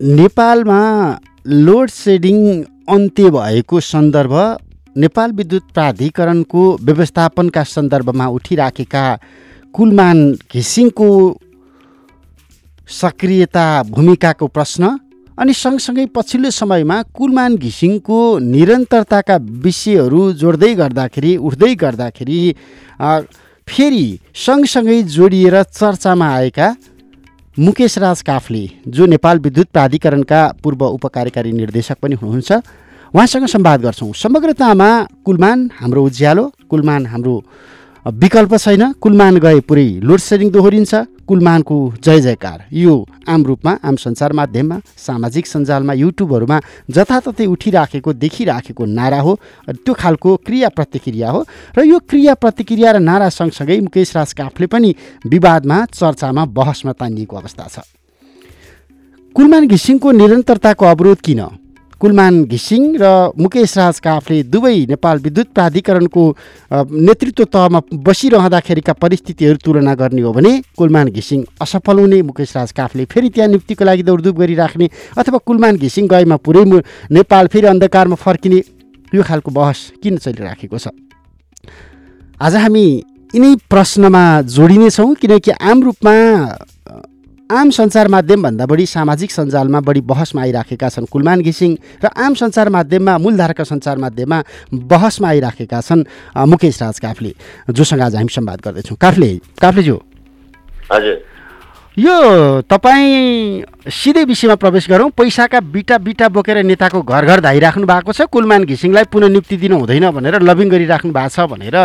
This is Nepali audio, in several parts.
नेपालमा लोड सेडिङ अन्त्य भएको सन्दर्भ नेपाल विद्युत प्राधिकरणको व्यवस्थापनका सन्दर्भमा उठिराखेका कुलमान घिसिङको सक्रियता भूमिकाको प्रश्न अनि सँगसँगै पछिल्लो समयमा कुलमान घिसिङको निरन्तरताका विषयहरू जोड्दै गर्दाखेरि उठ्दै गर्दाखेरि फेरि सँगसँगै जोडिएर चर्चामा आएका मुकेश राज काफले जो नेपाल विद्युत प्राधिकरणका पूर्व उपकार्यकारी निर्देशक पनि हुनुहुन्छ उहाँसँग संवाद गर्छौँ। समग्रतामा कुलमान हाम्रो उज्यालो कुलमान हाम्रो विकल्प छैन। कुलमान गए पुरै लोड सेडिङ दोहोरिन्छ। कुलमानको जय जयकार। यो आम रूपमा आम सञ्चार माध्यममा सामाजिक सञ्जालमा युट्युबहरूमा जताततै उठिराखेको देखिराखेको नारा हो त्यो खालको क्रिया प्रतिक्रिया हो र यो क्रिया प्रतिक्रिया र नारा सँगसँगै मुकेश राज काफले पनि विवादमा चर्चामा बहसमा तानिएको अवस्था छ। कुलमान घिसिङको निरन्तरताको अवरोध किन? कुलमान घिसिङ र मुकेश राज काफले दुवै नेपाल विद्युत प्राधिकरणको नेतृत्व तहमा बसिरहँदाखेरिका परिस्थितिहरू तुलना गर्ने हो भने कुलमान घिसिङ असफल हुने मुकेश राज काफले फेरि त्यहाँ नियुक्तिको लागि दौडधुप गरिराख्ने अथवा कुलमान घिसिङ गएमा पुरै नेपाल फेरि अन्धकारमा फर्किने यो खालको बहस किन चलिराखेको छ? आज हामी यिनै प्रश्नमा जोडिनेछौँ किनकि आम रूपमा आम सञ्चार माध्यमभन्दा बढी सामाजिक सञ्जालमा बढी बहसमा आइराखेका छन् कुलमान घिसिङ र आम सञ्चार माध्यममा मूलधाराका सञ्चार माध्यममा बहसमा आइराखेका छन् मुकेश राज काफले। जोसँग आज हामी संवाद गर्दैछौँ। काफले काफलेज्यू। हजुर। यो तपाईँ सिधै विषयमा प्रवेश गरौँ। पैसाका बिटा बिटा बोकेर नेताको घर घर धाइराख्नु भएको छ। कुलमान घिसिङलाई पुनः नियुक्ति दिनु हुँदैन भनेर लबिङ गरिराख्नु भएको छ भनेर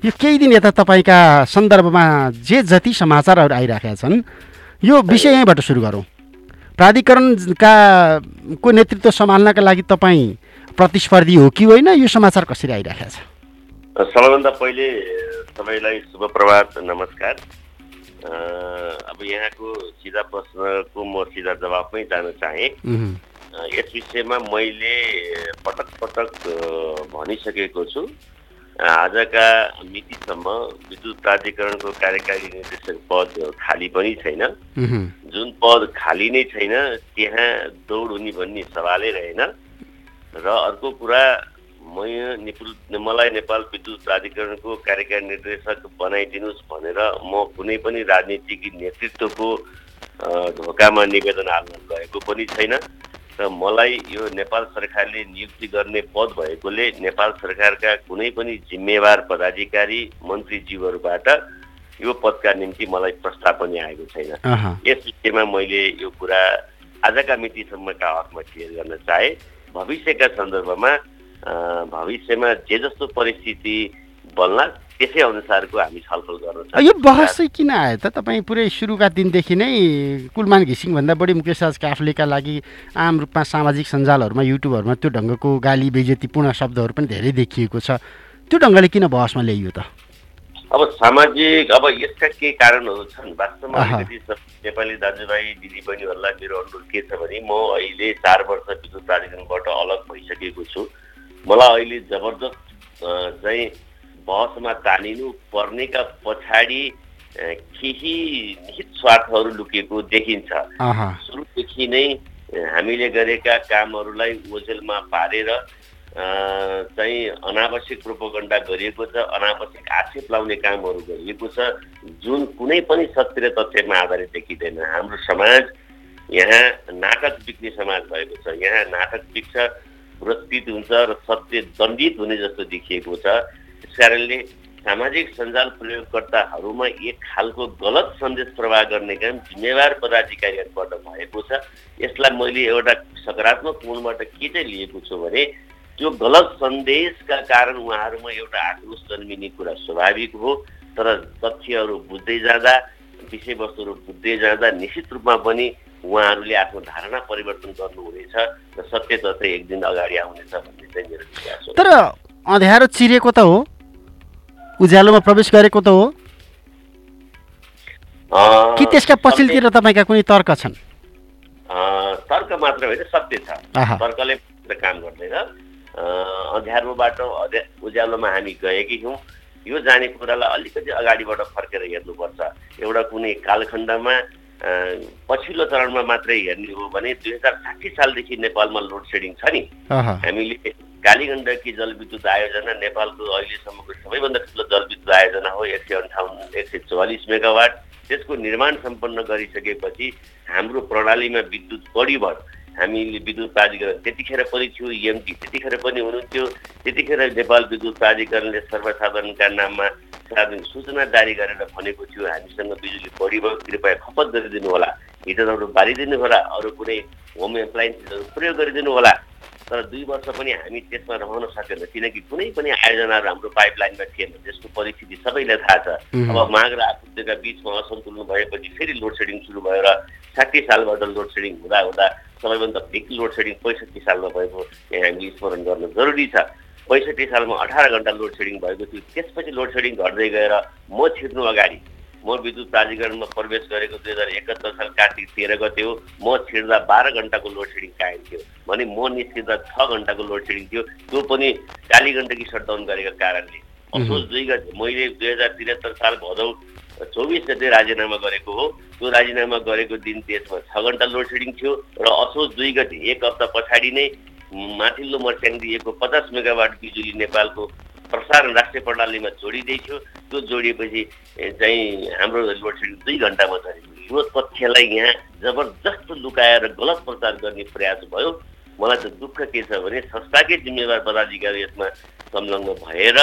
यो केही दिन यता तपाईँका सन्दर्भमा जे जति समाचारहरू आइराखेका छन् यो विषय यहीँबाट सुरु गरौँ। प्राधिकरणका को नेतृत्व सम्हाल्नका लागि तपाईँ प्रतिस्पर्धी हो कि होइन यो समाचार कसरी आइरहेको छ? सबैभन्दा पहिले तपाईँलाई शुभ प्रभात नमस्कार। अब यहाँको सिधा प्रश्नको म सिधा जवाबमै जान चाहेँ। यस विषयमा मैले पटक पटक भनिसकेको छु। आजका मितिसम्म विद्युत प्राधिकरणको कार्यकारी निर्देशक पद खाली पनि छैन। जुन पद खाली नै छैन त्यहाँ दौड हुने भन्ने सवालै रहेन। र अर्को कुरा म निपुल मलाई नेपाल विद्युत प्राधिकरणको कार्यकारी निर्देशक बनाइदिनुहोस् भनेर म कुनै पनि राजनीतिक नेतृत्वको धोकामा निवेदन हाल्न गएको पनि छैन। र मलाई यो नेपाल सरकारले नियुक्ति गर्ने पद भएकोले नेपाल सरकारका कुनै पनि जिम्मेवार पदाधिकारी मन्त्रीज्यूहरूबाट यो पदका निम्ति मलाई प्रस्ताव पनि आएको छैन। यस विषयमा मैले यो कुरा आजका मितिसम्मका हकमा क्लियर गर्न चाहे। भविष्यका सन्दर्भमा भविष्यमा जे जस्तो परिस्थिति बन्ला त्यसै अनुसारको हामी छलफल गर्न यो बहस चाहिँ किन आयो त? तपाईँ पुरै सुरुका दिनदेखि नै कुलमान घिसिङभन्दा बढी मुकेश राज काफ्लेका लागि आम रूपमा सामाजिक सञ्जालहरूमा युट्युबहरूमा त्यो ढङ्गको गाली बेजेतीपूर्ण शब्दहरू पनि धेरै देखिएको छ। त्यो ढङ्गले किन बहसमा ल्याइयो त? अब सामाजिक अब यसका केही कारणहरू छन्? वास्तवमा अलिकति नेपाली दाजुभाइ दिदीबहिनीहरूलाई मेरो अनुरोध के छ भने म अहिले चार वर्ष विद्युत प्राधिकरणबाट अलग भइसकेको छु। मलाई अहिले जबरजस्त चाहिँ बहसमा तानिनु पर्नेका पछाडि केही निहित स्वार्थहरू लुकेको देखिन्छ। सुरुदेखि नै हामीले गरेका कामहरूलाई ओझेलमा पारेर चाहिँ अनावश्यक प्रोपोगण्डा गरिएको छ अनावश्यक आक्षेप लाउने कामहरू गरिएको छ। जुन कुनै पनि सत्य तथ्यमा आधारित देखिँदैन। हाम्रो समाज यहाँ नाटक बिक्ने समाज भएको छ। यहाँ नाटक बिक्छ पुरस्कृत हुन्छ र सत्य दण्डित हुने जस्तो देखिएको छ। कारणले सामाजिक सञ्जाल प्रयोगकर्ताहरूमा एक खालको गलत सन्देश प्रवाह गर्ने काम जिम्मेवार पदाधिकारीहरूबाट भएको छ। यसलाई मैले एउटा सकारात्मक कोणबाट के चाहिँ लिएको छु भने त्यो गलत सन्देशका कारण उहाँहरूमा एउटा आक्रोश जन्मिने कुरा स्वाभाविक हो तर तथ्यहरू बुझ्दै जाँदा विषयवस्तुहरू बुझ्दै जाँदा निश्चित रूपमा पनि उहाँहरूले आफ्नो धारणा परिवर्तन गर्नुहुनेछ र सत्य तथ्य एक दिन अगाडि आउनेछ भन्ने चाहिँ मेरो विश्वास हो। तर अँध्यारो चिरेको त हो। उज्यालोमा प्रवेश गरेको त हो। कि त्यसका पछिल्तिर तपाईँका कुनै तर्क छन्? तर्क मात्र होइन सत्य छ। तर्कले काम गर्दैन। अँध्यारोबाट उज्यालोमा हामी गएकै छौँ यो जाने कुरालाई अलिकति अगाडिबाट फर्केर हेर्नुपर्छ। एउटा कुनै कालखण्डमा पछिल्लो चरणमा मात्रै हेर्ने हो भने दुई हजार साठी सालदेखि नेपालमा लोड सेडिङ छ नि। हामीले कालीगण्डकी जलविद्युत आयोजना नेपालको अहिलेसम्मको सबैभन्दा ठुलो जलविद्युत आयोजना हो एक सय अन्ठाउन्न एक सय चौवालिस मेगावाट। त्यसको निर्माण सम्पन्न गरिसकेपछि हाम्रो प्रणालीमा विद्युत बढी भयो। हामीले विद्युत प्राधिकरण त्यतिखेर पनि थियो इएमटी त्यतिखेर पनि हुनुहुन्थ्यो। त्यतिखेर नेपाल विद्युत प्राधिकरणले सर्वसाधारणका नाममा सार्वजनिक सूचना जारी गरेर भनेको थियो हामीसँग बिजुली बढी भयो कृपया खपत गरिदिनु होला हिटरहरू बालिदिनु होला अरू कुनै होम एप्लायन्सेसहरू प्रयोग गरिदिनु होला तर दुई वर्ष पनि हामी त्यसमा रहन सकेन। किनकि कुनै पनि आयोजनाहरू हाम्रो पाइपलाइनमा थिएन। त्यसको परिस्थिति सबैलाई थाहा छ। अब माग र आपूर्तिका बिचमा असन्तुलन भएपछि फेरि लोड सेडिङ सुरु भएर साठी सालबाट लोड सेडिङ हुँदा हुँदा सबैभन्दा भिक लोड सेडिङ पैँसठी सालमा भएको यहाँ हामीले स्मरण गर्नु जरुरी छ। पैँसठी सालमा अठार घन्टा लोड सेडिङ भएको थियो। त्यसपछि लोड सेडिङ घट्दै गएर म छिर्नु अगाडि म विद्युत प्राधिकरणमा प्रवेश गरेको दुई हजार एकहत्तर साल कार्तिक तेह्र गते हो। म छिर्दा बाह्र घन्टाको लोड सेडिङ कायम थियो। भने म निस्किँदा छ घन्टाको लोड सेडिङ थियो। त्यो पनि काली गण्डकी सटडाउन गरेको कारणले। असोज दुई गते मैले दुई हजार त्रिहत्तर साल भदौ चौबिस गते राजीनामा गरेको हो। त्यो राजीनामा गरेको दिन त्यसमा छ घन्टा लोड सेडिङ थियो र असोज दुई गते एक हप्ता पछाडि नै माथिल्लो मर्स्याङ दिएको पचास मेगावाट बिजुली नेपालको प्रसारण राष्ट्रिय प्रणालीमा जोडिँदैथ्यो त्यो जोडिएपछि चाहिँ हाम्रो लोड सेडिङ दुई घन्टामा झरेको यो तथ्यलाई यहाँ जबरजस्त लुकाएर गलत प्रचार गर्ने प्रयास भयो। मलाई त दुःख के छ भने संस्थाकै जिम्मेवार पदाधिकारी यसमा संलग्न भएर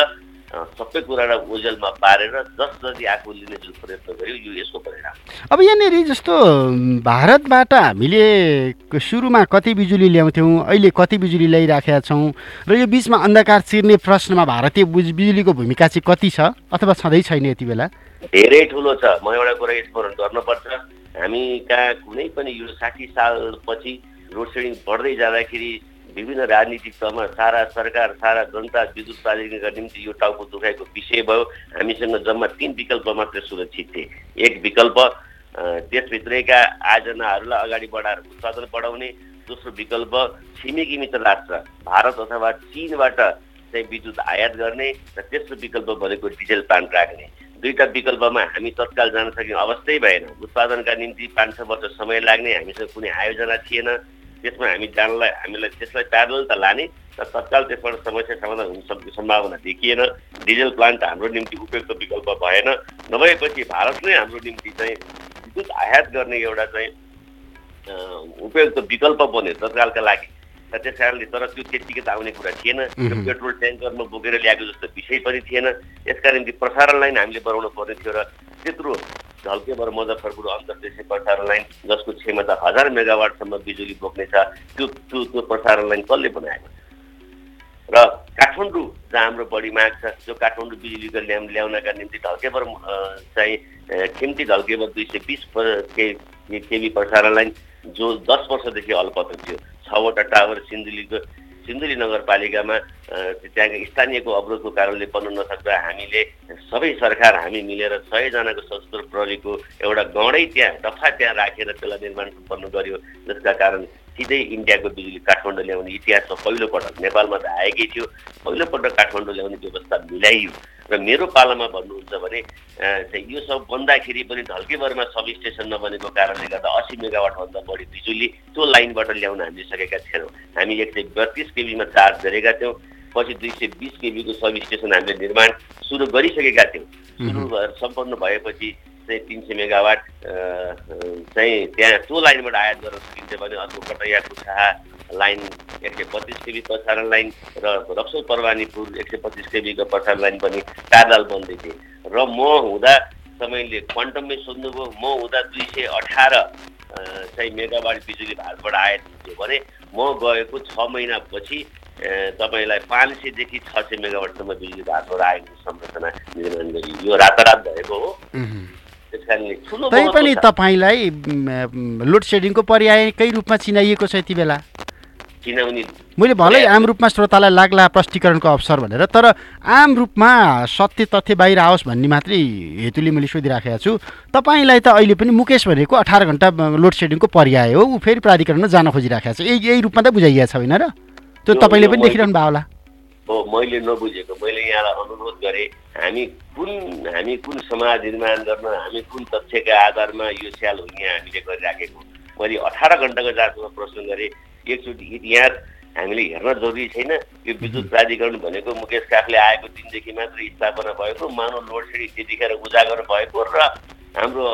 सबै कुरालाई ओझेलमा पारेर जस जति आफू लिने जुन प्रयत्न गर्यो यो यसको परिणाम अब यहाँनिर जस्तो भारतबाट हामीले सुरुमा कति बिजुली ल्याउँथ्यौँ अहिले कति बिजुली ल्याइराखेका छौँ र यो बिचमा अन्धकार चिर्ने प्रश्नमा भारतीय बिजुलीको भूमिका चाहिँ कति छ अथवा छँदै छैन यति बेला? धेरै ठुलो छ। म एउटा कुरा स्मरण गर्नुपर्छ। हामी कहाँ कुनै पनि यो साठी सालपछि लोड सेडिङ बढ्दै जाँदाखेरि विभिन्न राजनीतिक तहमा सारा सरकार सारा जनता विद्युत प्राधिकरणका निम्ति यो टाउको दुखाइको विषय भयो। हामीसँग जम्मा तिन विकल्प मात्रै सुरक्षित थिए। एक विकल्प त्यसभित्रैका आयोजनाहरूलाई अगाडि बढाएर उत्पादन बढाउने। दोस्रो विकल्प छिमेकी मित्र राष्ट्र भारत अथवा चिनबाट चाहिँ विद्युत आयात गर्ने र तेस्रो विकल्प भनेको डिजेल प्लान्ट राख्ने। दुईवटा विकल्पमा हामी तत्काल जान सक्ने अवस्थै भएन। उत्पादनका निम्ति पाँच छ वर्ष समय लाग्ने। हामीसँग कुनै आयोजना थिएन। त्यसमा हामी जानलाई हामीलाई त्यसलाई प्यारल त लाने र तत्काल त्यसबाट समस्या समाधान हुन सक्ने सम्भावना देखिएन। डिजल प्लान्ट हाम्रो निम्ति उपयुक्त विकल्प भएन। नभएपछि भारत नै हाम्रो निम्ति चाहिँ विद्युत आयात गर्ने एउटा चाहिँ उपयुक्त विकल्प बन्यो तत्कालका लागि। र त्यस कारणले तर त्यो त्यतिकै त आउने कुरा थिएन। त्यो पेट्रोल ट्याङ्करमा बोकेर ल्याएको जस्तो विषय पनि थिएन। यसका निम्ति प्रसारण लाइन हामीले बनाउनु पर्ने थियो र त्यत्रो ढल्केबाट मुजफ्फरपुर अन्तर्देशीय प्रसारण लाइन जसको क्षमता हजार मेगावाटसम्म बिजुली बोक्नेछ त्यो त्यो त्यो प्रसारण लाइन कसले बनाएको? छ र काठमाडौँ जहाँ हाम्रो बढी माग छ जो काठमाडौँ बिजुलीको ल्याउ ल्याउनका निम्ति ढल्केबर चाहिँ खिम्ती ढल्केबर दुई सय बिस केबी प्रसारण लाइन जो दस वर्षदेखि अलपत्र थियो छवटा टावर सिन्धुलीको सिन्धुली नगरपालिकामा त्यहाँको स्थानीयको अवरोधको कारणले बन्न नसक्दा हामीले सबै सरकार हामी मिलेर सयजनाको सशस्त्र प्रहरीको एउटा गणै त्यहाँ दफा त्यहाँ राखेर त्यसलाई निर्माण सम्पन्न गर्यो। जसका कारण सिधै इन्डियाको बिजुली काठमाडौँ ल्याउने इतिहासमा पहिलोपटक नेपालमा त आएकै थियो। पहिलोपटक काठमाडौँ ल्याउने व्यवस्था मिलाइयो। र मेरो पालामा भन्नुहुन्छ भने चाहिँ यो सब बन्दाखेरि पनि ढल्केभरमा सब स्टेसन नबनेको कारणले गर्दा असी मेगावाटभन्दा बढी बिजुली त्यो लाइनबाट ल्याउन हामीले सकेका थिएनौँ। हामी एक सय बत्तिस केबीमा चार्ज गरेका थियौँ पछि दुई सय बिस केबीको सब स्टेसन हामीले निर्माण सुरु गरिसकेका थियौँ। सुरु भएर सम्पन्न भएपछि चाहिँ तिन सय मेगावाट चाहिँ त्यहाँ त्यो लाइनबाट आयात गर्न सकिन्छ भने अर्को कटैया कुछा लाइन एक सय पच्चिस केबी प्रसारण लाइन र रक्सौल परवानीपुर एक सय पच्चिस केबीको प्रसारण लाइन पनि कारदाल बन्दै थिए। र म हुँदा तपाईँले क्वान्टममै सोध्नुभयो म हुँदा दुई सय अठार चाहिँ मेगावाट बिजुली भारतबाट आयात थियो भने म गएको छ महिनापछि तपाईँलाई पाँच सयदेखि छ सय मेगावाटसम्म बिजुली भारतबाट आएको संरचना निर्माण गरियो। यो रातारात भएको हो। ठुलो पनि तपाईँलाई लोड सेडिङको पर्यायकै रूपमा चिनाइएको छ यति बेला? चिनाउने मैले भलै आम रूपमा श्रोतालाई लाग्ला प्रष्टीकरणको अवसर भनेर तर आम रूपमा सत्य तथ्य बाहिर आओस् भन्ने मात्रै हेतुले मैले सोधिराखेको छु। तपाईँलाई त अहिले पनि मुकेश भनेको अठार घन्टा लोड सेडिङको पर्याय हो ऊ फेरि प्राधिकरणमा जान खोजिराखेको छ। यही यही रूपमा त बुझाइएको छ होइन र? त्यो तपाईँले पनि देखिरहनु भयो होला। हो मैले नबुझेको। मैले यहाँलाई अनुरोध गरेँ हामी कुन हामी कुन समाज निर्माण गर्न हामी कुन तथ्यका आधारमा यो स्याल हो यहाँ हामीले गरिराखेको। मैले अठार घन्टाको जाँचमा प्रश्न गरेँ एकचोटि इतिहास हामीले हेर्न जरुरी छैन। यो विद्युत प्राधिकरण भनेको मुकेश काफले आएको दिनदेखि मात्र स्थापना भएको मानव लोड सेडिङ त्यतिखेर उजागर भएको र हाम्रो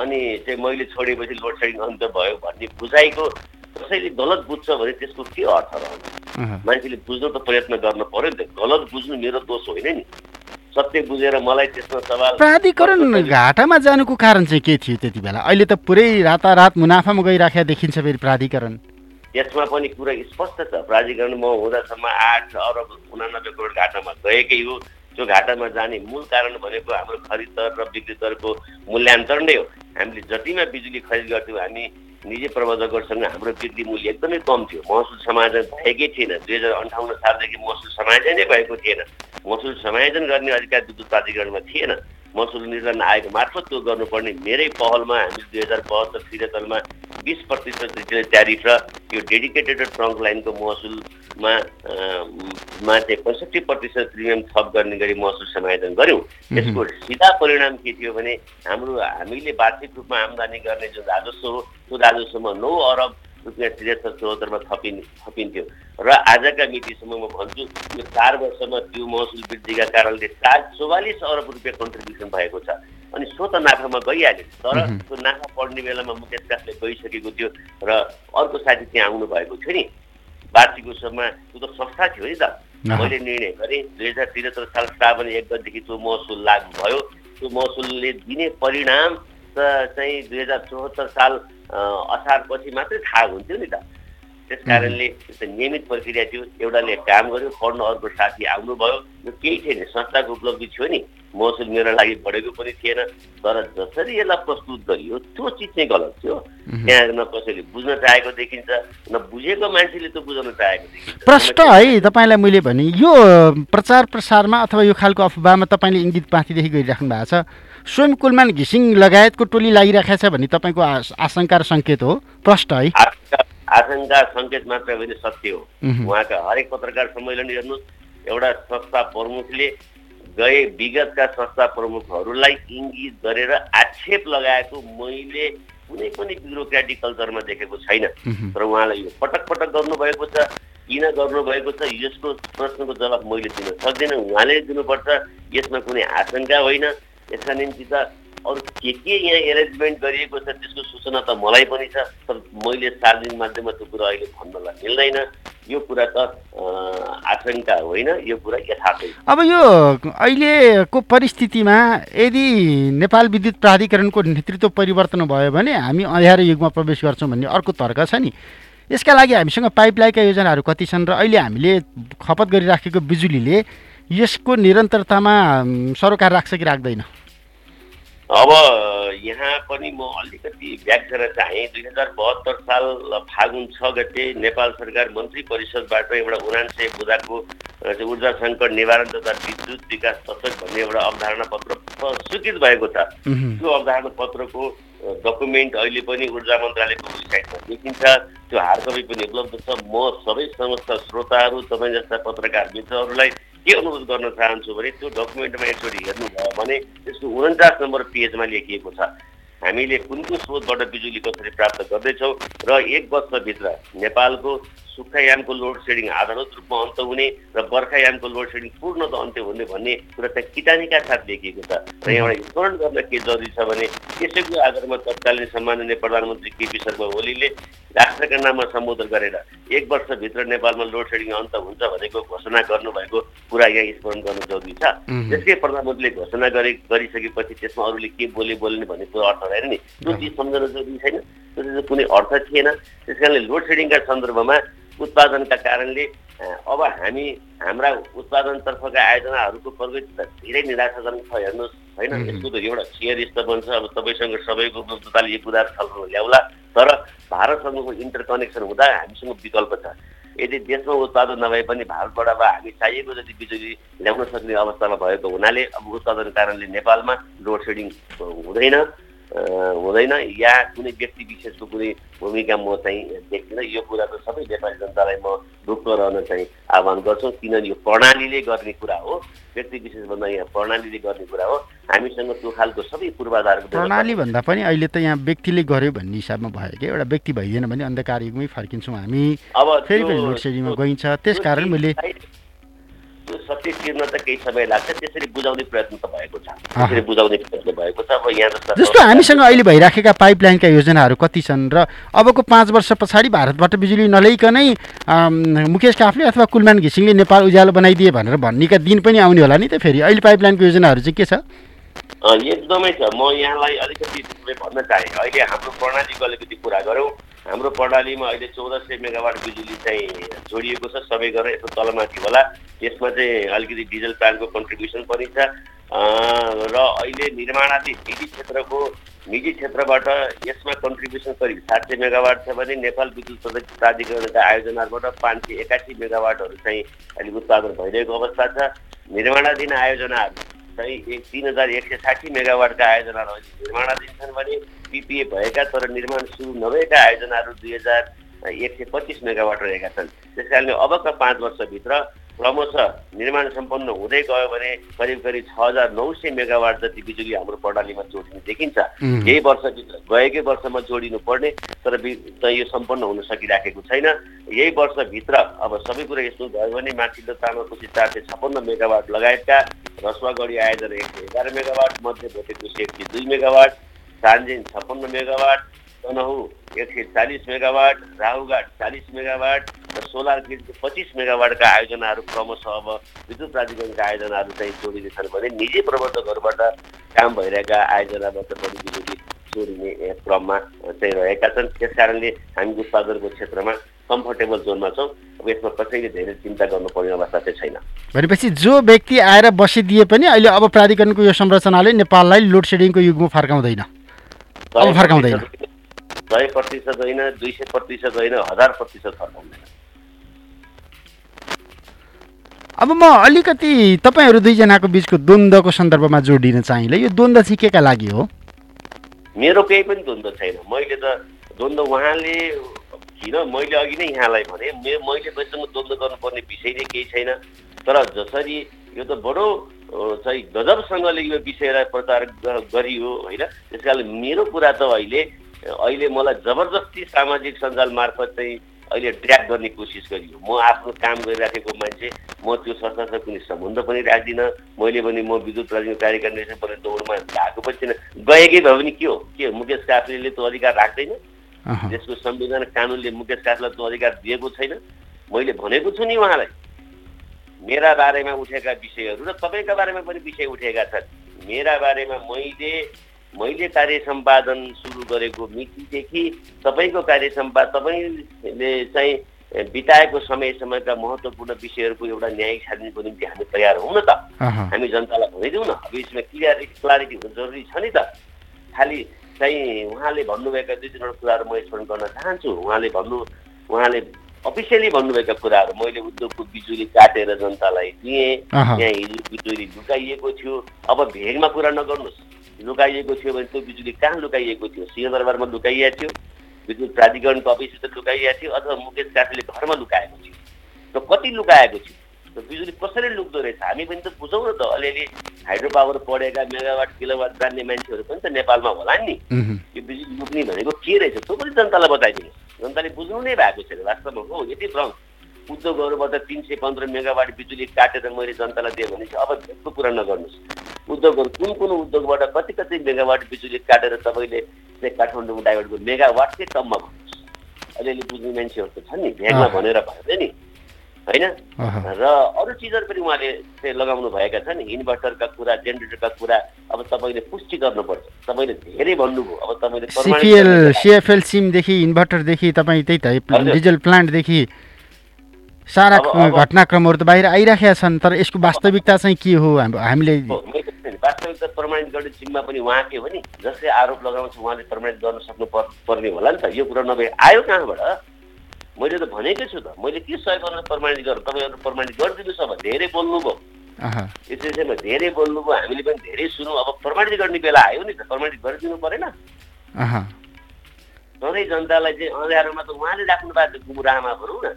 अनि चाहिँ मैले छोडेपछि लोड सेडिङ अन्त भयो भन्ने बुझाइको कसैले गलत बुझ्छ भने त्यसको के अर्थ रहन्छ? मान्छेले बुझ्न त प्रयत्न गर्न पर्यो नि त। गलत बुझ्नु मेरो दोष होइन नि। सत्य बुझेर मलाई त्यसमा सवाल प्राधिकरण घाटामा जानुको कारण चाहिँ के थियो त्यति बेला? अहिले त पुरै रातारात मुनाफामा गइराखेका देखिन्छ फेरि प्राधिकरण। यसमा पनि कुरा स्पष्ट छ। प्राधिकरण म हुँदासम्म आठ अरब उनानब्बे करोड घाटामा गएकै हो। त्यो घाटामा जाने मूल कारण भनेको हाम्रो खरिद दर र बिक्री दरको मूल्यान्तरण नै हो। हामीले जतिमा बिजुली खरिद गर्थ्यौँ हामी निजी प्रबन्धकहरूसँग हाम्रो बिक्री मूल्य एकदमै कम थियो। महसुल समायोजन भएकै थिएन। दुई हजार अन्ठाउन्न सालदेखि महसुल समायोजनै भएको थिएन। महसुल समायोजन गर्ने अधिकार विद्युत प्राधिकरणमा थिएन। महसुल निर्धारण आयोग मार्फत त्यो गर्नुपर्ने मेरै पहलमा हामीले दुई हजार बहत्तर त्रिहत्तरमा बिस प्रतिशत रिटेल ट्यारिफ र यो डेडिकेटेड ट्रङ्क लाइनको महसुलमा मा चाहिँ पैँसठी प्रतिशत प्रिमियम थप गर्ने गरी महसुल समायोजन गऱ्यौँ। यसको सिधा परिणाम के थियो भने हाम्रो हामीले वार्षिक रूपमा आम्दानी गर्ने जुन राजस्व हो त्यो राजस्वमा नौ अरब रुपियाँ त्रिहत्तर चौहत्तरमा थपिन् थपिन्थ्यो। र आजका मितिसम्म म भन्छु यो चार वर्षमा त्यो महसुल वृद्धिका कारणले चार चौवालिस अरब रुपियाँ कन्ट्रिब्युसन भएको छ। अनि सो त नाफामा गइहाल्यो। तर त्यो नाफा पढ्ने बेलामा मुकेश कासले गइसकेको थियो र अर्को साथी त्यहाँ आउनु भएको थियो नि। वार्षिक उत्सवमा त्यो त संस्था थियो नि त। मैले निर्णय गरेँ दुई हजार त्रिहत्तर साल श्रावण एक गतिदेखि त्यो महसुल लागु भयो। त्यो महसुलले दिने परिणाम चाहिँ दुई हजार चौहत्तर साल असारपछि मात्रै थाहा हुन्थ्यो नि त। त्यस कारणले नियमित प्रक्रिया थियो एउटाले काम गर्यो पढ्न अर्को साथी आउनुभयो। यो केही थिएन संस्थाको उपलब्धि थियो नि। महसुल मेरो लागि बढेको पनि थिएन तर जसरी यसलाई प्रस्तुत गरियो त्यो चिज चाहिँ गलत थियो। त्यहाँ न कसैले बुझ्न चाहेको देखिन्छ न बुझेको मान्छेले त बुझाउन चाहेको देखिन्छ। प्रश्न है तपाईँलाई मैले भने यो प्रचार प्रसारमा अथवा यो खालको अफवाहमा तपाईँले इङ्गित पाथीदेखि गरिराख्नु भएको छ। स्वयं कुलमान घिसिङ लगायतको टोली लागिरहेको छ भन्ने तपाईँको आशंका र सङ्केत हो प्रष्ट है। आशंका सङ्केत मात्र होइन सत्य हो। उहाँका हरेक पत्रकार सम्मेलन हेर्नुहोस् एउटा संस्था प्रमुखले गए विगतका संस्था प्रमुखहरूलाई इङ्गित गरेर आक्षेप लगाएको मैले कुनै पनि ब्युरोक्रेटिक कल्चरमा देखेको छैन। तर उहाँलाई यो पटक पटक गर्नुभएको छ किन गर्नुभएको छ यसको प्रश्नको जवाब मैले दिन सक्दिनँ। उहाँले दिनुपर्छ यसमा कुनै आशंका होइन। यसका निम्ति त अरू के के यहाँ एरेन्जमेन्ट गरिएको छ त्यसको सूचना त मलाई पनि छ तर मैले सार्वजनिक माध्यममा त्यो कुरा अहिले भन्नलाई मिल्दैन। यो कुरा त आशंका होइन यो कुरा यथार्थै। अब यो अहिलेको परिस्थितिमा यदि नेपाल विद्युत प्राधिकरणको नेतृत्व परिवर्तन भयो भने हामी अँध्यारो युगमा प्रवेश गर्छौँ भन्ने अर्को तर्क छ नि। यसका लागि हामीसँग पाइपलाइनका योजनाहरू कति छन् र अहिले हामीले खपत गरिराखेको बिजुलीले यसको निरन्तरतामा सरोकार राख्छ कि राख्दैन? अब यहाँ पनि म अलिकति व्याख्या चाहेँ। दुई हजार बहत्तर साल फागुन छ गते नेपाल सरकार मन्त्री परिषदबाट एउटा उनान्सय बुदाको ऊर्जा सङ्कट निवारण तथा विद्युत विकास तत्व भन्ने एउटा अवधारणा पत्र स्वीकृत भएको छ। त्यो अवधारणा पत्रको डकुमेन्ट अहिले पनि ऊर्जा मन्त्रालयको वेबसाइटमा देखिन्छ। त्यो हार्ड कपी पनि उपलब्ध छ। म सबै समस्त श्रोताहरू तपाईँ जस्ता पत्रकार मित्रहरूलाई के अनुरोध गर्न चाहन्छु भने त्यो डकुमेन्टमा एकचोटि हेर्नुभयो भने त्यसको उन्चास नम्बर पेजमा लेखिएको छ। हामीले कुन कुन स्रोतबाट बिजुली कसरी प्राप्त गर्दैछौँ र एक वर्षभित्र नेपालको सुक्खायामको लोड सेडिङ आधारभूत रूपमा अन्त हुने र बर्खायामको लोड सेडिङ पूर्णत अन्त्य हुने भन्ने कुरा त्यहाँ किटानीका साथ लेखिएको छ र यहाँबाट स्मरण गर्न के जरुरी छ भने त्यसैको आधारमा तत्कालीन सम्माननीय प्रधानमन्त्री केपी शर्मा ओलीले राष्ट्रका नाममा सम्बोधन गरेर एक वर्षभित्र नेपालमा लोड सेडिङ अन्त हुन्छ भनेको घोषणा गर्नुभएको कुरा यहाँ स्मरण गर्नु जरुरी छ। त्यसकै प्रधानमन्त्रीले घोषणा गरे गरिसकेपछि त्यसमा अरूले के बोले बोल्ने भन्ने कुरो अर्थ रहेन नि। त्यो चिज सम्झन जरुरी छैन। त्यो चाहिँ कुनै अर्थ थिएन। त्यस कारणले लोड सेडिङका सन्दर्भमा उत्पादनका कारणले अब हामी हाम्रा उत्पादनतर्फका आयोजनाहरूको प्रगति त धेरै निराशाजनक छ हेर्नुहोस्। होइन. यसको त एउटा सेयर स्तरमा छ अब तपाईँसँग सबैको उपलब्धताले यो कुरा छलफल ल्याउला। तर भारतसँगको इन्टर कनेक्सन हुँदा हामीसँग विकल्प छ। यदि देशमा उत्पादन नभए पनि भारतबाट अब हामी चाहिएको जति बिजुली ल्याउन सक्ने अवस्थामा भएको हुनाले अब उत्पादन कारणले नेपालमा लोड सेडिङ हुँदैन। हुँदैन। या कुनै व्यक्ति विशेषको कुनै भूमिका म चाहिँ देख्दिनँ। यो कुरा त सबै नेपाली जनतालाई म ढुक्क रहन चाहिँ आह्वान गर्छु। किनभने यो प्रणालीले गर्ने कुरा हो। व्यक्ति विशेषभन्दा यहाँ प्रणालीले गर्ने कुरा हो। हामीसँग त्यो खालको सबै पूर्वाधारको प्रणाली भन्दा पनि अहिले त यहाँ व्यक्तिले गर्यो भन्ने हिसाबमा भयो कि? एउटा व्यक्ति भइदिएन भने अन्धकार युगमै फर्किन्छौँ हामी। अब फेरि पनि लोड सेडिङमा गइन्छ। त्यस त्यो कारण मैले त्यो सत्य चिर्न त केही समय लाग्छ त्यसरी बुझाउने प्रयत्न त भएको छ। त्यसरी बुझाउने प्रयत्न भएको छ। अब यहाँ जस्ता हामीसँग अहिले भइराखेका पाइपलाइनका योजनाहरू कति छन् र अबको पाँच वर्ष पछाडि भारतबाट बिजुली नल्याइकनै मुकेश काफले अथवा कुलमान घिसिङले नेपाल उज्यालो बनाइदिए भनेर भन्नेका दिन पनि आउने होला नि त फेरि। अहिले पाइपलाइनको योजनाहरू चाहिँ के छ? एकदमै छ। म यहाँलाई अलिकति भन्न चाहेँ। अहिले हाम्रो प्रणालीको अलिकति कुरा गरौँ। हाम्रो प्रणालीमा अहिले चौध सय मेगावाट बिजुली चाहिँ जोडिएको छ सबै गरेर यसो तलमाथि होला। यसमा चाहिँ अलिकति डिजल प्लान्टको कन्ट्रिब्युसन पनि छ। र अहिले निर्माणाधीन निजी क्षेत्रको निजी क्षेत्रबाट यसमा कन्ट्रिब्युसन करिब सात सय मेगावाट छ भने नेपाल विद्युत प्राधिकरणका आयोजनाबाट पाँच सय एकासी मेगावाटहरू चाहिँ अहिले उत्पादन भइरहेको अवस्था छ। निर्माणाधीन आयोजनाहरू चाहिँ एक तिन हजार एक सय साठी मेगावाटका आयोजनाहरू अहिले निर्माणाधीन छन् भने पिपिए भएका तर निर्माण सुरु नभएका आयोजनाहरू दुई हजार एक सय पच्चिस मेगावाट रहेका छन्। त्यस कारणले अबका पाँच वर्षभित्र क्रमशः निर्माण सम्पन्न हुँदै गयो भने करिब करिब छ हजार नौ सय मेगावाट जति बिजुली हाम्रो प्रणालीमा जोडिने देखिन्छ. यही वर्षभित्र गएकै वर्षमा जोडिनु पर्ने तर यो सम्पन्न हुन सकिराखेको छैन। यही वर्षभित्र अब सबै कुरा यस्तो भयो भने माथिल्लो तामाकोसी चार सय छप्पन्न मेगावाट लगायतका रसुवागढी आयोजना एक सय एघार मेगावाट मध्य भोटेकोसी एक सय दुई मेगावाट सान्जेन छप्पन्न मेगावाट तनहु एक सय चालिस मेगावाट राहुघाट चालिस मेगावाट र सोलर ग्रिडको पच्चिस मेगावाटका आयोजनाहरू क्रमशः अब विद्युत प्राधिकरणका आयोजनाहरू चाहिँ जोडिनेछन् भने निजी प्रवर्तकहरूबाट काम भइरहेका आयोजनाबाट पनि बिजुली जोडिने क्रममा चाहिँ रहेका छन्। त्यस कारणले हामी उत्पादनको क्षेत्रमा कम्फर्टेबल जोनमा छौँ। अब यसमा कसैले धेरै चिन्ता गर्नुपर्ने अवस्था चाहिँ छैन। भनेपछि जो व्यक्ति आएर बसिदिए पनि अहिले अब प्राधिकरणको यो संरचनाले नेपाललाई लोड सेडिङको युगमा फर्काउँदैन। अब फर्काउँदैन। सय प्रतिशत होइन दुई सय प्रतिशत होइन हजार प्रतिशत फर्काउँदैन अब म अलिकति तपाईँहरू दुईजनाको बिचको द्वन्द्वको सन्दर्भमा जोडिन चाहिँला यो द्वन्द्व चाहिँ के का लागि हो? मेरो केही पनि द्वन्द्व छैन। मैले त द्वन्द्व उहाँले किन? मैले अघि नै यहाँलाई भने मैले मसँग द्वन्द्व गर्नुपर्ने विषय नै केही छैन। तर जसरी यो त बडो चाहिँ गजबसँगले यो विषयलाई प्रचार गरियो होइन? त्यस कारणले मेरो कुरा त अहिले अहिले मलाई जबरजस्ती सामाजिक सञ्जाल मार्फत चाहिँ अहिले ड्र्याग गर्ने कोसिस गरियो। म आफ्नो काम गरिराखेको मान्छे म त्यो संस्थासँग कुनै सम्बन्ध पनि राख्दिनँ। मैले पनि म विद्युत प्राधिकरण कार्यकारी निर्देशक पनि दौडमा गएको पनि छैन गएकै भयो भने के हो? के? मुकेश काफ्लेले त्यो अधिकार राख्दैन। देशको संविधान कानुनले मुकेश काफ्लेलाई त्यो अधिकार दिएको छैन। मैले भनेको छु नि उहाँलाई मेरा बारेमा उठेका विषयहरू र तपाईँका बारेमा पनि विषय उठेका छन्। मेरा बारेमा मैले मैले कार्य सम्पादन सुरु गरेको मितिदेखि तपाईँको कार्य सम्पाद तपाईँले चाहिँ बिताएको समय समयका महत्त्वपूर्ण विषयहरूको एउटा न्यायिक छानबिनको निम्ति हामी तयार हौँ न त। हामी जनतालाई भनिदिउँ न अब यसमा क्लियरिटी क्लारिटी हुनु जरुरी छ नि त। खालि चाहिँ उहाँले भन्नुभएका दुई तिनवटा कुराहरू म स्मरण गर्न चाहन्छु। उहाँले भन्नु उहाँले अफिसियली भन्नुभएका कुराहरू मैले उद्योगको बिजुली काटेर जनतालाई दिएँ। त्यहाँ हिजो बिजुली लुकाइएको थियो। अब भेगमा कुरा नगर्नुहोस्। लुकाइएको थियो भने त्यो बिजुली कहाँ लुकाइएको थियो? सिंहदरबारमा लुकाइएको थियो। विद्युत प्राधिकरणको अफिसभित्र लुकाइएको थियो अथवा मुकेश काशीले घरमा लुकाएको थियो। र कति लुकाएको थियो? र बिजुली कसरी लुक्दो रहेछ? हामी पनि त बुझौँ न त। अलिअलि हाइड्रो पावर पढेका मेगावाट किलोवाट जान्ने मान्छेहरू पनि त नेपालमा होला नि। यो बिजुली लुक्ने भनेको के रहेछ? त्यो पनि जनतालाई बताइदिनुहोस्। जनताले बुझ्नु नै भएको छैन। वास्तवमा हो यति भ्रम। उद्योगहरूबाट तिन सय पन्ध्र मेगावाट बिजुली काटेर मैले जनतालाई दिएँ भने अब त्यसको कुरा नगर्नुहोस्। उद्योगहरू कुन कुन उद्योगबाट कति कति मेगावाट बिजुली काटेर तपाईँले चाहिँ काठमाडौँको डाइभर्टको मेगावाटकै कममा भन्नुहोस्। अलिअलि बुझ्ने मान्छेहरू त छन् नि भ्यागमा अँ। भनेर भन्दैन नि। होइन। र अरू चिजहरू पनि उहाँले चाहिँ लगाउनु भएका छन्। इन्भर्टरका कुरा जेनेरेटरका कुरा अब तपाईँले पुष्टि गर्नुपर्छ। तपाईँले धेरै भन्नुभयो। अब तपाईँले गर्ने- सिएफएल सिमदेखि इन्भर्टरदेखि तपाईँ त्यही त। डिजल प्लान्टदेखि सारा घटनाक्रमहरू त बाहिर आइराखेका छन् तर यसको वास्तविकता चाहिँ के हो? हाम- हामीले वास्तविकता प्रमाणित गर्ने जिम्मा पनि उहाँकै हो नि। जसले आरोप लगाउँछ उहाँले प्रमाणित गर्न सक्नु पर- पर्ने होला नि त। यो कुरा नभए आयो कहाँबाट? मैले त भनेकै छु त। मैले के सहयोग गर्न प्रमाणित गर्नु? तपाईँहरू प्रमाणित गरिदिनुहोस् अब धेरै बोल्नुभयो। यस विषयमा धेरै बोल्नुभयो। हामीले पनि धेरै सुनौँ अब प्रमाणित गर्ने बेला आयो नि त। प्रमाणित गरिदिनु परेन। सधैँ जनतालाई चाहिँ अँध्यारोमा त उहाँले राख्नु भएको थियो भनौँ न।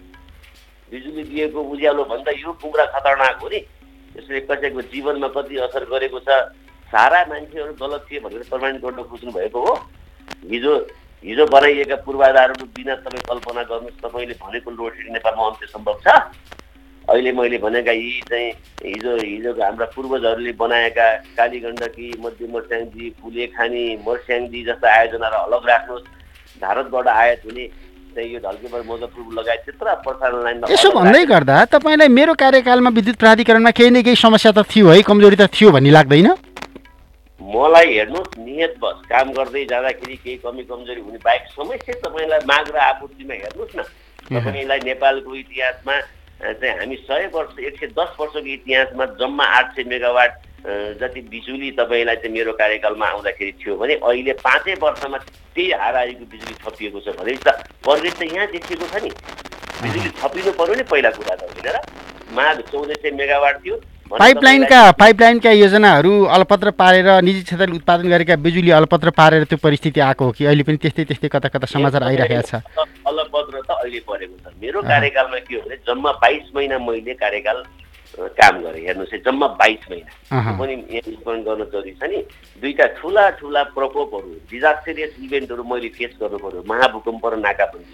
बिजुली दिएको उज्यालो भन्दा यो कुमुरा खतरनाक हो नि। यसले कसैको जीवनमा कति असर गरेको छ सारा मान्छेहरू गलत थिए भनेर प्रमाणित गर्न खोज्नु भएको हो। हिजो हिजो बनाइएका पूर्वाधारहरू बिना तपाईँ कल्पना गर्नुहोस् तपाईँले भनेको लोड सेडिङ नेपालमा अन्त्य सम्भव छ। अहिले मैले भनेका यी चाहिँ हिजो हिजोको हाम्रा पूर्वजहरूले बनाएका काली गण्डकी मध्य मोर्स्याङजी फुले खानी मोर्स्याङजी जस्ता आयोजनाहरू अलग राख्नुहोस्। भारतबाट आयात हुने यो ढल्केबाट मुजफ्फरपुर लगायत त्यत्र प्रसारण यसो भन्दै गर्दा तपाईँलाई मेरो कार्यकालमा विद्युत प्राधिकरणमा केही न केही समस्या त थियो है कमजोरी त थियो भन्ने लाग्दैन? मलाई हेर्नुहोस् नियत बस काम गर्दै जाँदाखेरि केही कमी कमजोरी हुने बाहेक समस्या तपाईँलाई माग र आपूर्तिमा हेर्नुहोस् न। तपाईँलाई नेपालको इतिहासमा चाहिँ हामी सय वर्ष एक सय दस वर्षको इतिहासमा जम्मा आठ सय मेगावाट जति बिजुली तपाईँलाई चाहिँ मेरो कार्यकालमा आउँदाखेरि थियो भने अहिले पाँचै वर्षमा त्यही हाराहारीको बिजुली थपिएको छ भने त प्रगति त यहाँ देखिएको छ नि। बिजुली थपिनु पर्यो नि पहिला कुरा त होइन र? माघ चौध सय मेगावाट थियो। पाइपलाइनका पाइपलाइनका योजनाहरू अलपत्र पारेर निजी क्षेत्रले उत्पादन गरेका बिजुली अलपत्र पारेर त्यो परिस्थिति आएको हो कि? अहिले पनि त्यस्तै त्यस्तै कता कता समाचार आइरहेको छ। अलपत्र त अहिले परेको छ। मेरो कार्यकालमा के हो भने जम्मा बाइस महिना मैले कार्यकाल काम गरेँ। हेर्नुहोस् है जम्मा बाइस महिना। पनि यहाँ स्मरण गर्न जरुरी छ नि। दुईटा ठुला ठुला प्रकोपहरू डिजास्टरियस इभेन्टहरू मैले फेस गर्नु पर्यो। महाभूकम्प र नाकाबन्दी।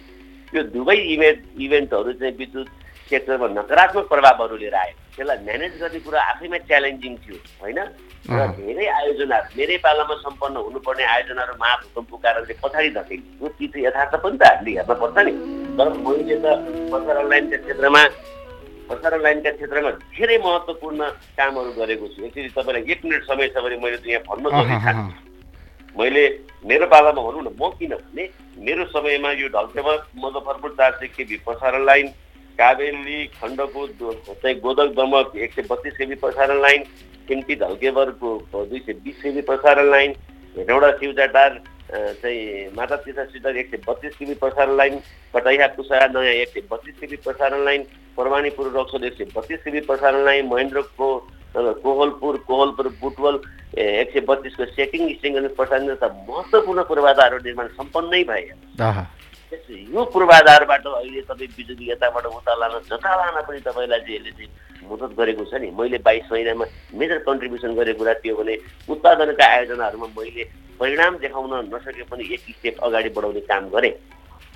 यो दुवै इभेन्ट इभेन्टहरू चाहिँ विद्युत सेक्टरमा नकारात्मक प्रभावहरू लिएर आयो त्यसलाई म्यानेज गर्ने कुरा आफैमा च्यालेन्जिङ थियो होइन? र। धेरै आयोजनाहरू मेरै पालामा सम्पन्न हुनुपर्ने आयोजनाहरू महाभूकम्पको कारणले पछाडि धकेली यो चिज यथार्थ पनि त हामीले हेर्न पर्छ नि। तर मैले त प्रसारण लाइनका क्षेत्रमा प्रसारण लाइनका क्षेत्रमा धेरै महत्त्वपूर्ण कामहरू गरेको छु। एकचोटि तपाईँलाई एक मिनट समय छ भने मैले त यहाँ भन्न अहँ, जरुरी अहँ। छ मैले मेरो पालामा भनौँ न म किन भने मेरो समयमा यो ढल्केमा मुजफ्फरपुर चार सय केबी प्रसारण लाइन काबेली खण्डको चाहिँ गोदक दमक एक सय बत्तिस केबी प्रसारण लाइन सिम्टी ढल्केवरको दुई सय बिस केबी प्रसारण लाइन हेटौँडा सिउजाटार चाहिँ माता तीर्थ सिटर एक सय बत्तिस केबी प्रसारण लाइन कटैया कुसा नयाँ एक सय बत्तिस केबी प्रसारण लाइन परवानीपुर रक्सोल एक सय बत्तिस केबी प्रसारण लाइन महेन्द्रको कोहलपुर कोहलपुर बुटवल एक सय बत्तिसको सेटिङ स्टिङ प्रसारण जस्ता महत्त्वपूर्ण पूर्वाधारहरू निर्माण सम्पन्नै भए। यो पूर्वाधारबाट अहिले तपाईँ बिजुली यताबाट उता लान जता लान पनि तपाईँलाई यसले चाहिँ मद्दत गरेको छ नि मैले बाइस महिनामा मेजर कन्ट्रिब्युसन गरेको कुरा त्यो भने उत्पादनका आयोजनाहरूमा मैले परिणाम देखाउन नसके पनि एक स्टेप अगाडि बढाउने काम गरेँ।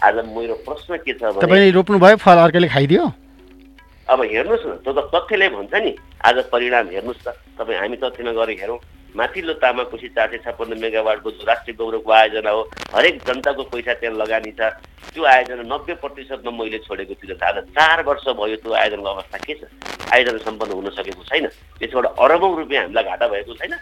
आज मेरो प्रश्न के छ भने तपाईँले रोप्नुभयो फल अर्कैले खाइदियो? अब हेर्नुहोस् न त्यो त तथ्यले भन्छ नि आज परिणाम हेर्नुहोस् त तपाईँ हामी तथ्यमा गएर हेरौँ। माथिल्लो तामाकोशी चार सय छप्पन्न मेगावाटको राष्ट्रिय गौरवको आयोजना हो। हरेक जनताको पैसा त्यहाँ लगानी छ। त्यो आयोजना नब्बे प्रतिशतमा मैले छोडेको छु आज चार वर्ष भयो त्यो आयोजनाको अवस्था के छ? आयोजना सम्पन्न हुन सकेको छैन। त्यसबाट अरबौँ रुपियाँ हामीलाई घाटा भएको छैन।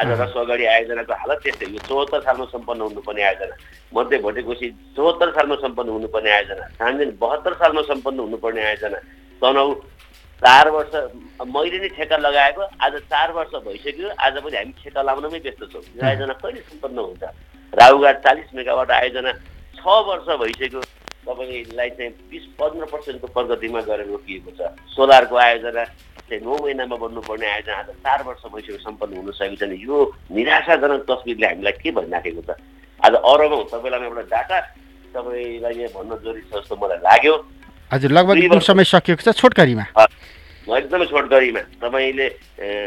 आज रस अगाडि आयोजनाको हालत त्यस्तै यो चौहत्तर सालमा सम्पन्न हुनुपर्ने आयोजना। मध्य भोटेकोसी चौहत्तर सालमा सम्पन्न हुनुपर्ने आयोजना। सानजेन बहत्तर सालमा सम्पन्न हुनुपर्ने आयोजना। तनहु चार वर्ष मैले नै ठेक्का लगाएको आज चार वर्ष भइसक्यो आज पनि हामी ठेक्का लाउनमै व्यस्त छौँ। यो आयोजना कहिले सम्पन्न हुन्छ? राहुघाट चालिस मेगावाट आयोजना छ वर्ष भइसक्यो। तपाईँलाई चाहिँ बिस पन्ध्र पर्सेन्टको प्रगतिमा गएर रोकिएको छ। सोलरको आयोजना चाहिँ नौ महिनामा बन्नुपर्ने आयोजना आज चार वर्ष भइसक्यो सम्पन्न हुन सकेको छैन। यो निराशाजनक तस्विरले हामीलाई के भनिराखेको छ? आज अरबौँ तपाईँलाई एउटा डाटा तपाईँलाई यहाँ भन्न जरुरी छ जस्तो मलाई लाग्यो। हजुर लगभग समय सकिएको छ छोटकरीमा। एकदमै छोटकरीमा। तपाईँले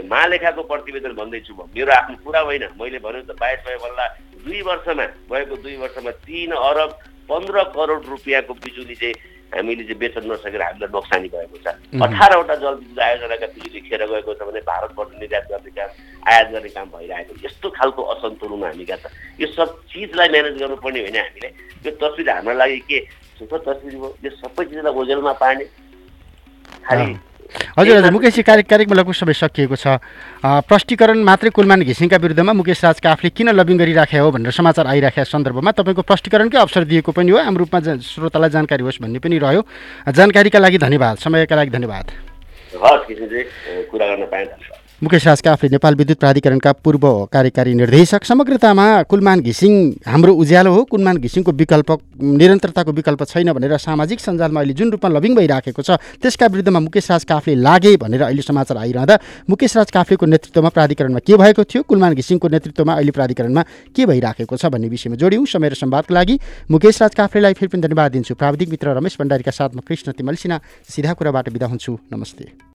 महालेखाको प्रतिवेदन भन्दैछु म। मेरो आफ्नो कुरा होइन। मैले भन्यो त बाइस भए बल्ल दुई वर्षमा गएको दुई वर्षमा तिन अरब पन्ध्र करोड रुपियाँको बिजुली चाहिँ हामीले चाहिँ बेच्न नसकेर हामीलाई नोक्सानी भएको छ। अठारवटा जलविद्युत आयोजनाका बिजुली खेर गएको छ भने भारतबाट निर्यात गर्ने काम आयात गर्ने काम भइरहेको छ। यस्तो खालको असन्तुलन हामीका छ? यो सब चिजलाई म्यानेज गर्नुपर्ने होइन हामीले। यो तस्विर हाम्रो लागि के सुखद तस्विर हो यो सबै चिजलाई ओझेलमा पार्ने खालि हजुर हजुर मुकेशजी कार्य कार्यक्रम लगभग समय सकिएको छ। प्रष्टीकरण मात्रै कुलमान घिसिङका विरुद्धमा मुकेश राज काफले किन लबिङ गरिराखे हो भनेर समाचार आइराखेका सन्दर्भमा तपाईँको प्रष्टीकरणकै अवसर दिएको पनि हो। आम रूपमा जा- श्रोतालाई जानकारी होस् भन्ने पनि रह्यो। जानकारीका लागि धन्यवाद समयका लागि धन्यवाद। हस् कुरा गर्न पाएँ धन्यवाद मुकेश राज काफले नेपाल विद्युत प्राधिकरणका पूर्व कार्यकारी निर्देशक। समग्रतामा कुलमान घिसिङ हाम्रो उज्यालो हो। कुलमान घिसिङको विकल्प निरन्तरताको विकल्प छैन भनेर सामाजिक सञ्जालमा अहिले जुन रूपमा लबिङ भइराखेको छ त्यसका विरुद्धमा मुकेश राज काफले लागे भनेर अहिले समाचार आइरहँदा मुकेश राज काफलेको नेतृत्वमा प्राधिकरणमा के भएको थियो? कुलमान घिसिङको नेतृत्वमा अहिले प्राधिकरणमा के भइराखेको छ भन्ने विषयमा जोड्यौँ। समय र संवादका लागि मुकेश राज काफलेलाई फेरि पनि धन्यवाद दिन्छु। प्राविधिक मित्र रमेश भण्डारीका साथमा कृष्ण तिमल सिन्हा सिधा कुराबाट बिदा हुन्छु। नमस्ते।